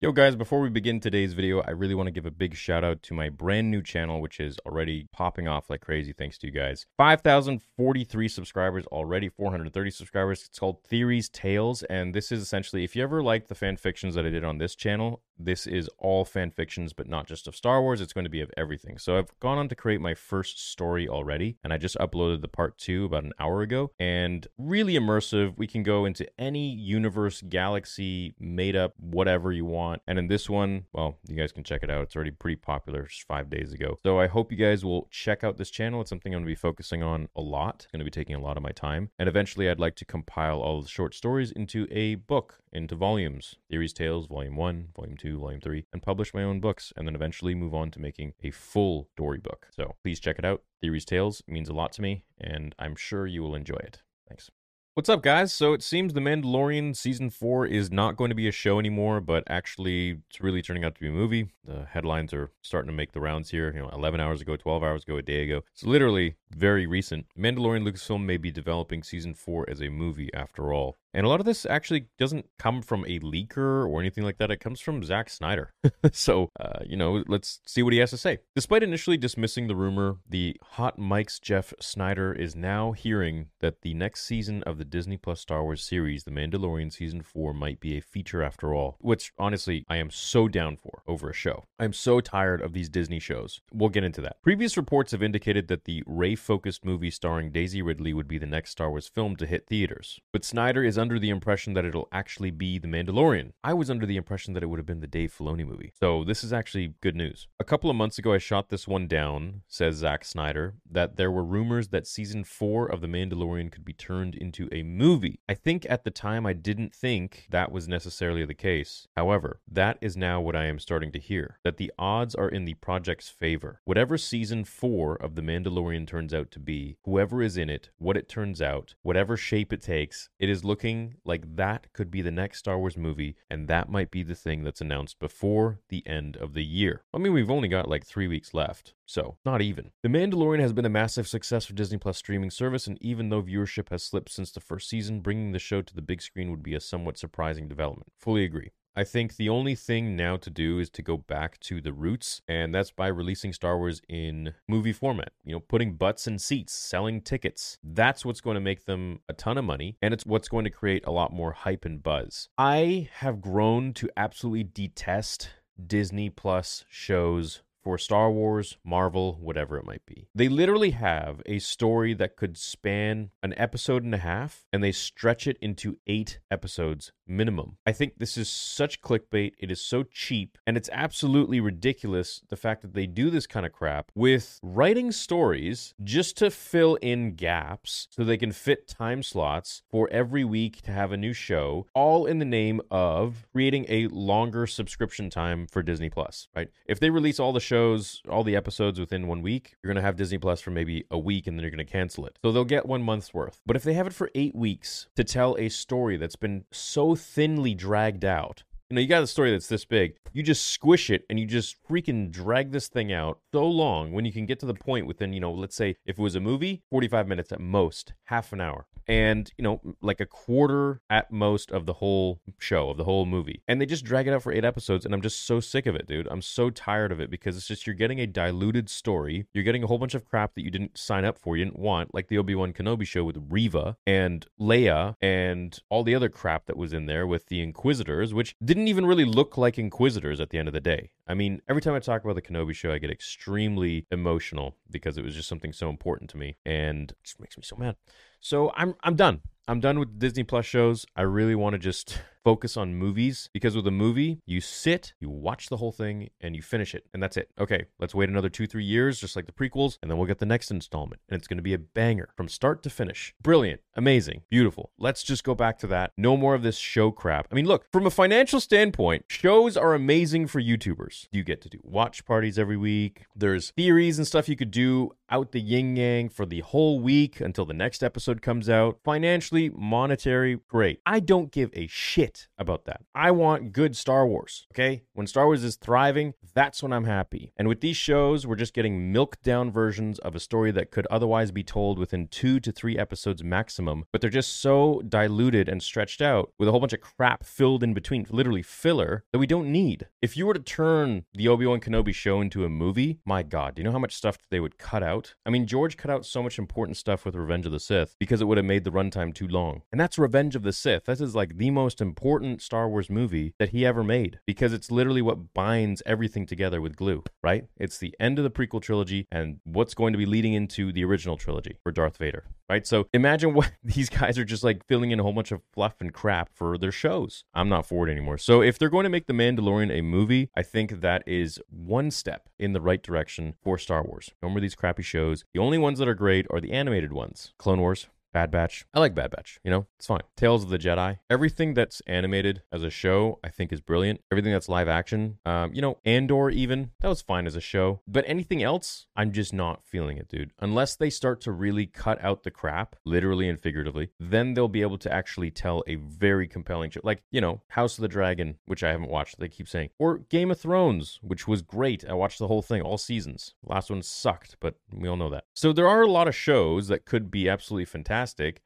Yo guys, before we begin today's video, I really want to give a big shout out to my brand new channel, which is already popping off like crazy thanks to you guys. 5,043 subscribers already, 430 subscribers. It's called Theories Tales, and this is essentially, if you ever liked the fan fictions that I did on this channel, this is all fan fictions, but not just of Star Wars. It's going to be of everything. So I've gone on to create my first story already, and I just uploaded the part two about an hour ago. And really immersive. We can go into any universe, galaxy, made up, whatever you want. And in this one, well, you guys can check it out. It's already pretty popular just five days ago. So I hope you guys will check out this channel. It's something I'm going to be focusing on a lot. It's going to be taking a lot of my time. And eventually, I'd like to compile all the short stories into a book, into volumes Theories Tales, Volume 1, Volume 2, Volume 3, and publish my own books, and then eventually move on to making a full story book. So please check it out. Theories Tales means a lot to me, and I'm sure you will enjoy it. Thanks. What's up, guys? So it seems The Mandalorian season four is not going to be a show anymore, but actually, it's really turning out to be a movie. The headlines are starting to make the rounds here. You know, 11 hours ago, 12 hours ago, a day ago. It's literally very recent. Mandalorian Lucasfilm may be developing season four as a movie after all. And a lot of this actually doesn't come from a leaker or anything like that. It comes from Zack Snyder. so, uh, you know, let's see what he has to say. Despite initially dismissing the rumor, the Hot Mic's Jeff Sneider is now hearing that the next season of the Disney Plus Star Wars series, The Mandalorian Season 4, might be a feature after all, which honestly, I am so down for over a show. I'm so tired of these Disney shows. We'll get into that. Previous reports have indicated that the Rey focused movie starring Daisy Ridley would be the next Star Wars film to hit theaters. But Sneider is under the impression that it'll actually be The Mandalorian. I was under the impression that it would have been the Dave Filoni movie. So this is actually good news. A couple of months ago, I shot this one down, says Zack Snyder, that there were rumors that season four of The Mandalorian could be turned into a movie. I think at the time I didn't think that was necessarily the case. However, that is now what I am starting to hear that the odds are in the project's favor. Whatever season four of The Mandalorian turns out to be, whoever is in it, what it turns out, whatever shape it takes, it is looking like that could be the next Star Wars movie, and that might be the thing that's announced before the end of the year. I mean, we've only got like three weeks left. So, not even. The Mandalorian has been a massive success for Disney Plus streaming service, and even though viewership has slipped since the first season, bringing the show to the big screen would be a somewhat surprising development. Fully agree. I think the only thing now to do is to go back to the roots, and that's by releasing Star Wars in movie format. You know, putting butts in seats, selling tickets. That's what's going to make them a ton of money, and it's what's going to create a lot more hype and buzz. I have grown to absolutely detest Disney Plus shows for Star Wars, Marvel, whatever it might be. They literally have a story that could span an episode and a half, and they stretch it into eight episodes minimum. I think this is such clickbait. It is so cheap, and it's absolutely ridiculous the fact that they do this kind of crap with writing stories just to fill in gaps so they can fit time slots for every week to have a new show, all in the name of creating a longer subscription time for Disney Plus, right? If they release all the shows shows, all the episodes within one week, you're going to have Disney Plus for maybe a week and then you're going to cancel it. So they'll get one month's worth. But if they have it for eight weeks to tell a story that's been so thinly dragged out, you know, you got a story that's this big. You just squish it and you just freaking drag this thing out so long when you can get to the point within, you know, let's say if it was a movie, 45 minutes at most, half an hour. And, you know, like a quarter at most of the whole show, of the whole movie. And they just drag it out for eight episodes. And I'm just so sick of it, dude. I'm so tired of it because it's just you're getting a diluted story. You're getting a whole bunch of crap that you didn't sign up for, you didn't want, like the Obi Wan Kenobi show with Reva and Leia and all the other crap that was in there with the Inquisitors, which didn't even really look like Inquisitors at the end of the day. I mean, every time I talk about the Kenobi show, I get extremely emotional because it was just something so important to me and it just makes me so mad. So I'm I'm done. I'm done with Disney Plus shows. I really want to just focus on movies because with a movie, you sit, you watch the whole thing, and you finish it, and that's it. Okay, let's wait another two, three years, just like the prequels, and then we'll get the next installment, and it's going to be a banger from start to finish. Brilliant, amazing, beautiful. Let's just go back to that. No more of this show crap. I mean, look, from a financial standpoint, shows are amazing for YouTubers. You get to do watch parties every week. There's theories and stuff you could do out the yin yang for the whole week until the next episode comes out. Financially, monetary, great. I don't give a shit about that. I want good Star Wars, okay? When Star Wars is thriving, that's when I'm happy. And with these shows, we're just getting milked down versions of a story that could otherwise be told within two to three episodes maximum, but they're just so diluted and stretched out with a whole bunch of crap filled in between, literally filler, that we don't need. If you were to turn the Obi Wan Kenobi show into a movie, my God, do you know how much stuff they would cut out? I mean, George cut out so much important stuff with Revenge of the Sith because it would have made the runtime too long. And that's Revenge of the Sith. This is like the most important Star Wars movie that he ever made because it's literally what binds everything together with glue, right? It's the end of the prequel trilogy and what's going to be leading into the original trilogy for Darth Vader right? So imagine what these guys are just like filling in a whole bunch of fluff and crap for their shows. I'm not for it anymore. So if they're going to make The Mandalorian a movie, I think that is one step in the right direction for Star Wars. No more these crappy shows. The only ones that are great are the animated ones. Clone Wars, Bad Batch. I like Bad Batch, you know? It's fine. Tales of the Jedi. Everything that's animated as a show, I think is brilliant. Everything that's live action, um, you know, Andor even, that was fine as a show. But anything else, I'm just not feeling it, dude. Unless they start to really cut out the crap, literally and figuratively, then they'll be able to actually tell a very compelling show. Like, you know, House of the Dragon, which I haven't watched, they keep saying. Or Game of Thrones, which was great. I watched the whole thing, all seasons. Last one sucked, but we all know that. So there are a lot of shows that could be absolutely fantastic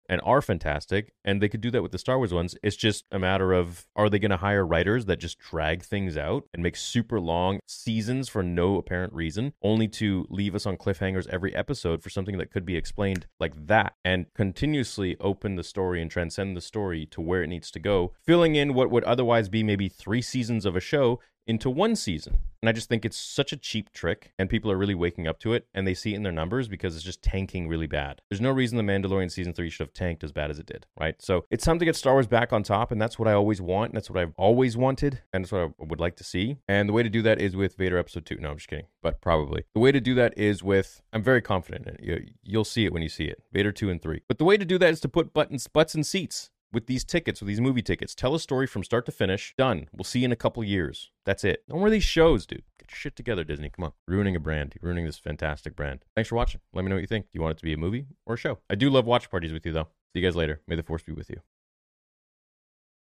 and are fantastic, and they could do that with the Star Wars ones. It's just a matter of are they going to hire writers that just drag things out and make super long seasons for no apparent reason, only to leave us on cliffhangers every episode for something that could be explained like that, and continuously open the story and transcend the story to where it needs to go, filling in what would otherwise be maybe three seasons of a show into one season. And I just think it's such a cheap trick, and people are really waking up to it, and they see it in their numbers because it's just tanking really bad. There's no reason The Mandalorian season three should have tanked as bad as it did, right? So it's time to get Star Wars back on top, and that's what I always want, and that's what I've always wanted, and that's what I would like to see. And the way to do that is with Vader Episode Two. No, I'm just kidding, but probably the way to do that is with. I'm very confident in it. You'll see it when you see it. Vader two and three. But the way to do that is to put buttons, butts, and seats with these tickets, with these movie tickets. Tell a story from start to finish. Done. We'll see you in a couple years. That's it. No more of these shows, dude. Get your shit together, Disney. Come on. Ruining a brand. You're ruining this fantastic brand. Thanks for watching. Let me know what you think. Do you want it to be a movie or a show? I do love watch parties with you, though. See you guys later. May the force be with you.